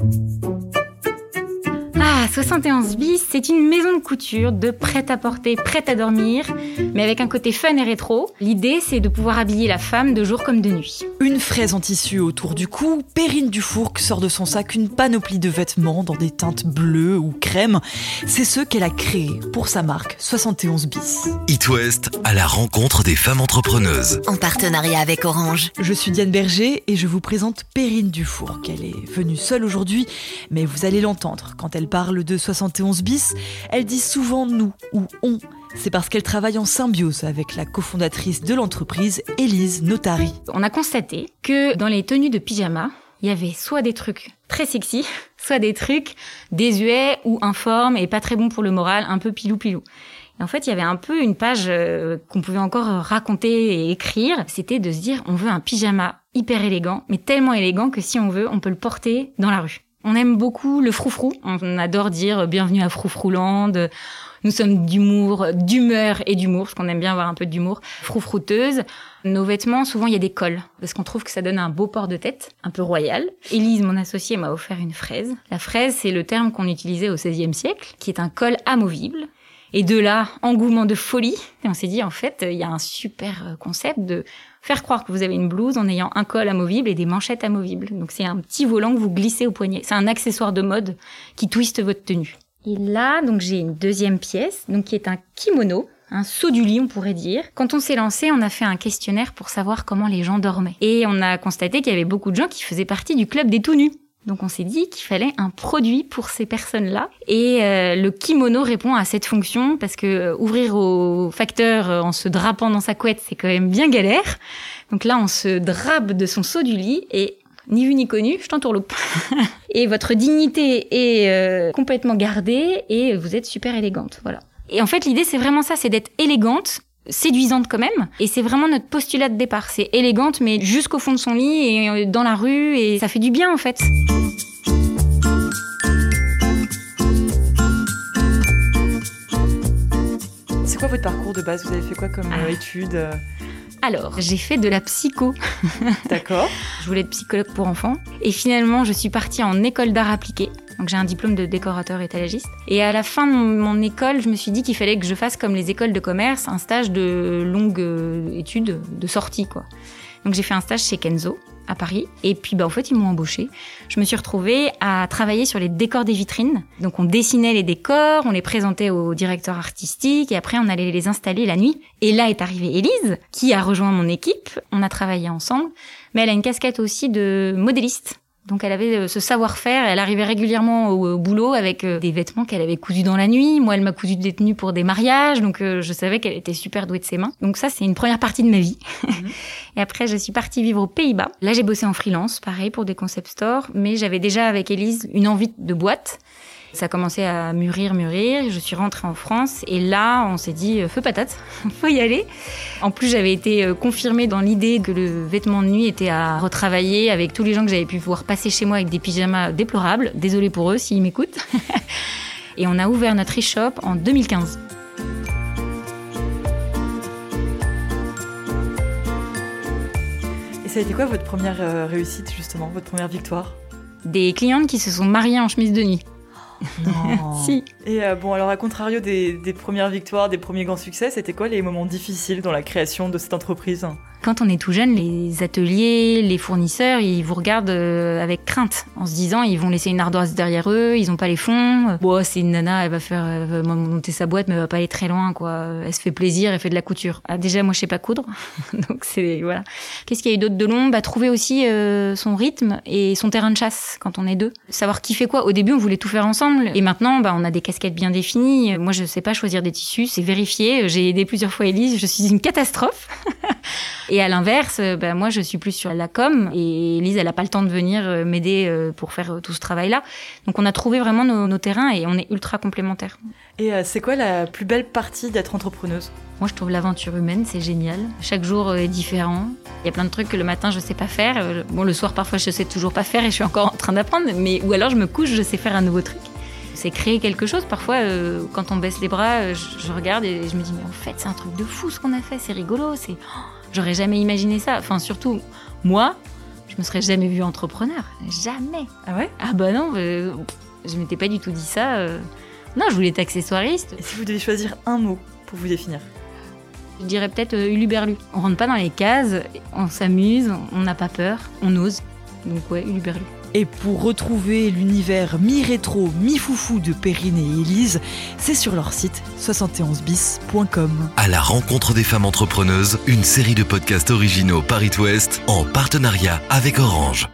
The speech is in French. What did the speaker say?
Ah, 71 bis, c'est une maison de couture de prêt-à-porter, prête à dormir, mais avec un côté fun et rétro. L'idée, c'est de pouvoir habiller la femme de jour comme de nuit. Une fraise en tissu autour du cou, Perrine Dufourc sort de son sac une panoplie de vêtements dans des teintes bleues ou crème. C'est ce qu'elle a créé pour sa marque 71 bis. It West à la rencontre des femmes entrepreneuses. En partenariat avec Orange. Je suis Diane Berger et je vous présente Perrine Dufourc. Elle est venue seule aujourd'hui, mais vous allez l'entendre quand elle parle de 71 bis, elle dit souvent nous ou on. C'est parce qu'elle travaille en symbiose avec la cofondatrice de l'entreprise, Élise Notari. On a constaté que dans les tenues de pyjama, il y avait soit des trucs très sexy, soit des trucs désuets ou informes et pas très bons pour le moral, un peu pilou-pilou. Et en fait, il y avait un peu une page euh, qu'on pouvait encore raconter et écrire. C'était de se dire, on veut un pyjama hyper élégant, mais tellement élégant que si on veut, on peut le porter dans la rue. On aime beaucoup le froufrou. On adore dire bienvenue à Froufrouland. Nous sommes d'humour, d'humeur et d'humour, parce qu'on aime bien avoir un peu d'humour. Froufrouteuse. Nos vêtements, souvent, il y a des cols, parce qu'on trouve que ça donne un beau port de tête, un peu royal. Élise, mon associée, m'a offert une fraise. La fraise, c'est le terme qu'on utilisait au XVIe siècle, qui est un col amovible. Et de là, engouement de folie. Et on s'est dit, en fait, il y a un super concept de faire croire que vous avez une blouse en ayant un col amovible et des manchettes amovibles. Donc c'est un petit volant que vous glissez au poignet. C'est un accessoire de mode qui twiste votre tenue. Et là, donc j'ai une deuxième pièce, donc qui est un kimono, un saut du lit, on pourrait dire. Quand on s'est lancé, on a fait un questionnaire pour savoir comment les gens dormaient. Et on a constaté qu'il y avait beaucoup de gens qui faisaient partie du club des tout nus. Donc on s'est dit qu'il fallait un produit pour ces personnes-là. Et euh, le kimono répond à cette fonction parce que euh, ouvrir au facteur euh, en se drapant dans sa couette, c'est quand même bien galère. Donc là, on se drape de son saut du lit et ni vu ni connu, je t'entourloupe. et votre dignité est complètement gardée et vous êtes super élégante. Voilà. Et en fait, l'idée, c'est vraiment ça, c'est d'être élégante séduisante quand même. Et c'est vraiment notre postulat de départ. C'est élégante, mais jusqu'au fond de son lit et dans la rue. Et ça fait du bien, en fait. Votre parcours de base Vous avez fait quoi comme Ah. études Alors, j'ai fait de la psycho. D'accord. Je voulais être psychologue pour enfants. Et finalement, je suis partie en école d'art appliqué. Donc j'ai un diplôme de décorateur étalagiste. Et à la fin de mon, mon école, je me suis dit qu'il fallait que je fasse comme les écoles de commerce, un stage de longue euh, étude, de sortie quoi. Donc j'ai fait un stage chez Kenzo à Paris. Et puis bah en fait ils m'ont embauché. Je me suis retrouvée à travailler sur les décors des vitrines. Donc on dessinait les décors, on les présentait au directeur artistique et après on allait les installer la nuit. Et là est arrivée Élise qui a rejoint mon équipe. On a travaillé ensemble. Mais elle a une casquette aussi de modéliste. Donc elle avait euh, ce savoir-faire, elle arrivait régulièrement au, boulot avec euh, des vêtements qu'elle avait cousus dans la nuit. Moi, elle m'a cousu des tenues pour des mariages, donc euh, je savais qu'elle était super douée de ses mains. Donc ça, c'est une première partie de ma vie. Et après, je suis partie vivre aux Pays-Bas. Là, j'ai bossé en freelance, pareil pour des concept stores, mais j'avais déjà avec Élise une envie de boîte. Ça a commencé à mûrir, mûrir. Je suis rentrée en France et là, on s'est dit euh, feu patate, faut y aller. En plus, j'avais été euh, confirmée dans l'idée que le vêtement de nuit était à retravailler avec tous les gens que j'avais pu voir passer chez moi avec des pyjamas déplorables. Désolée pour eux s'ils m'écoutent. et on a ouvert notre e-shop en 2015. Et ça a été quoi votre première euh, réussite justement, votre première victoire? Des clientes qui se sont mariées en chemise de nuit. Non. Si. Et euh, bon, alors à contrario des, des premières victoires, des premiers grands succès, c'était quoi les moments difficiles dans la création de cette entreprise? Quand on est tout jeune, les ateliers, les fournisseurs, ils vous regardent euh, avec crainte, en se disant ils vont laisser une ardoise derrière eux, ils ont pas les fonds. Bon, c'est une nana, elle va faire elle va monter sa boîte, mais elle va pas aller très loin, quoi. Elle se fait plaisir, elle fait de la couture. Ah, déjà, moi, je sais pas coudre, donc c'est voilà. Qu'est-ce qu'il y a eu d'autre de long Bah, trouver aussi euh, son rythme et son terrain de chasse quand on est deux. Savoir qui fait quoi. Au début, on voulait tout faire ensemble, et maintenant, bah, on a des casquettes bien définies. Moi, je sais pas choisir des tissus, c'est vérifié. J'ai aidé plusieurs fois Elise, je suis une catastrophe. Et à l'inverse, euh, bah, moi, je suis plus sur la com et Elise, elle a pas le temps de venir euh, m'aider euh, pour faire tout ce travail-là. Donc, on a trouvé vraiment nos, nos terrains et on est ultra complémentaires. Et c'est quoi la plus belle partie d'être entrepreneuse? Moi, je trouve l'aventure humaine, c'est génial. Chaque jour est différent. Il y a plein de trucs que le matin, je sais pas faire. Bon, le soir, parfois, je sais toujours pas faire et je suis encore en train d'apprendre. Mais ou alors, je me couche, je sais faire un nouveau truc. C'est créer quelque chose. Parfois, euh, quand on baisse les bras, euh, je, je regarde et je me dis, mais en fait, c'est un truc de fou ce qu'on a fait. C'est rigolo. C'est, oh, j'aurais jamais imaginé ça. Enfin, surtout, moi, je me serais jamais vue entrepreneur. Jamais. Ah ouais? Ah bah non, euh, je m'étais pas du tout dit ça. euh. Non, je voulais être accessoiriste. Et si vous deviez choisir un mot pour vous définir? Je dirais peut-être Uluberlu. On rentre pas dans les cases, on s'amuse, on n'a pas peur, on ose. Donc ouais, Uluberlu. Et pour retrouver l'univers mi-rétro, mi-foufou de Perrine et Élise, c'est sur leur site 71bis.com. À la rencontre des femmes entrepreneuses, une série de podcasts originaux Paris West en partenariat avec Orange.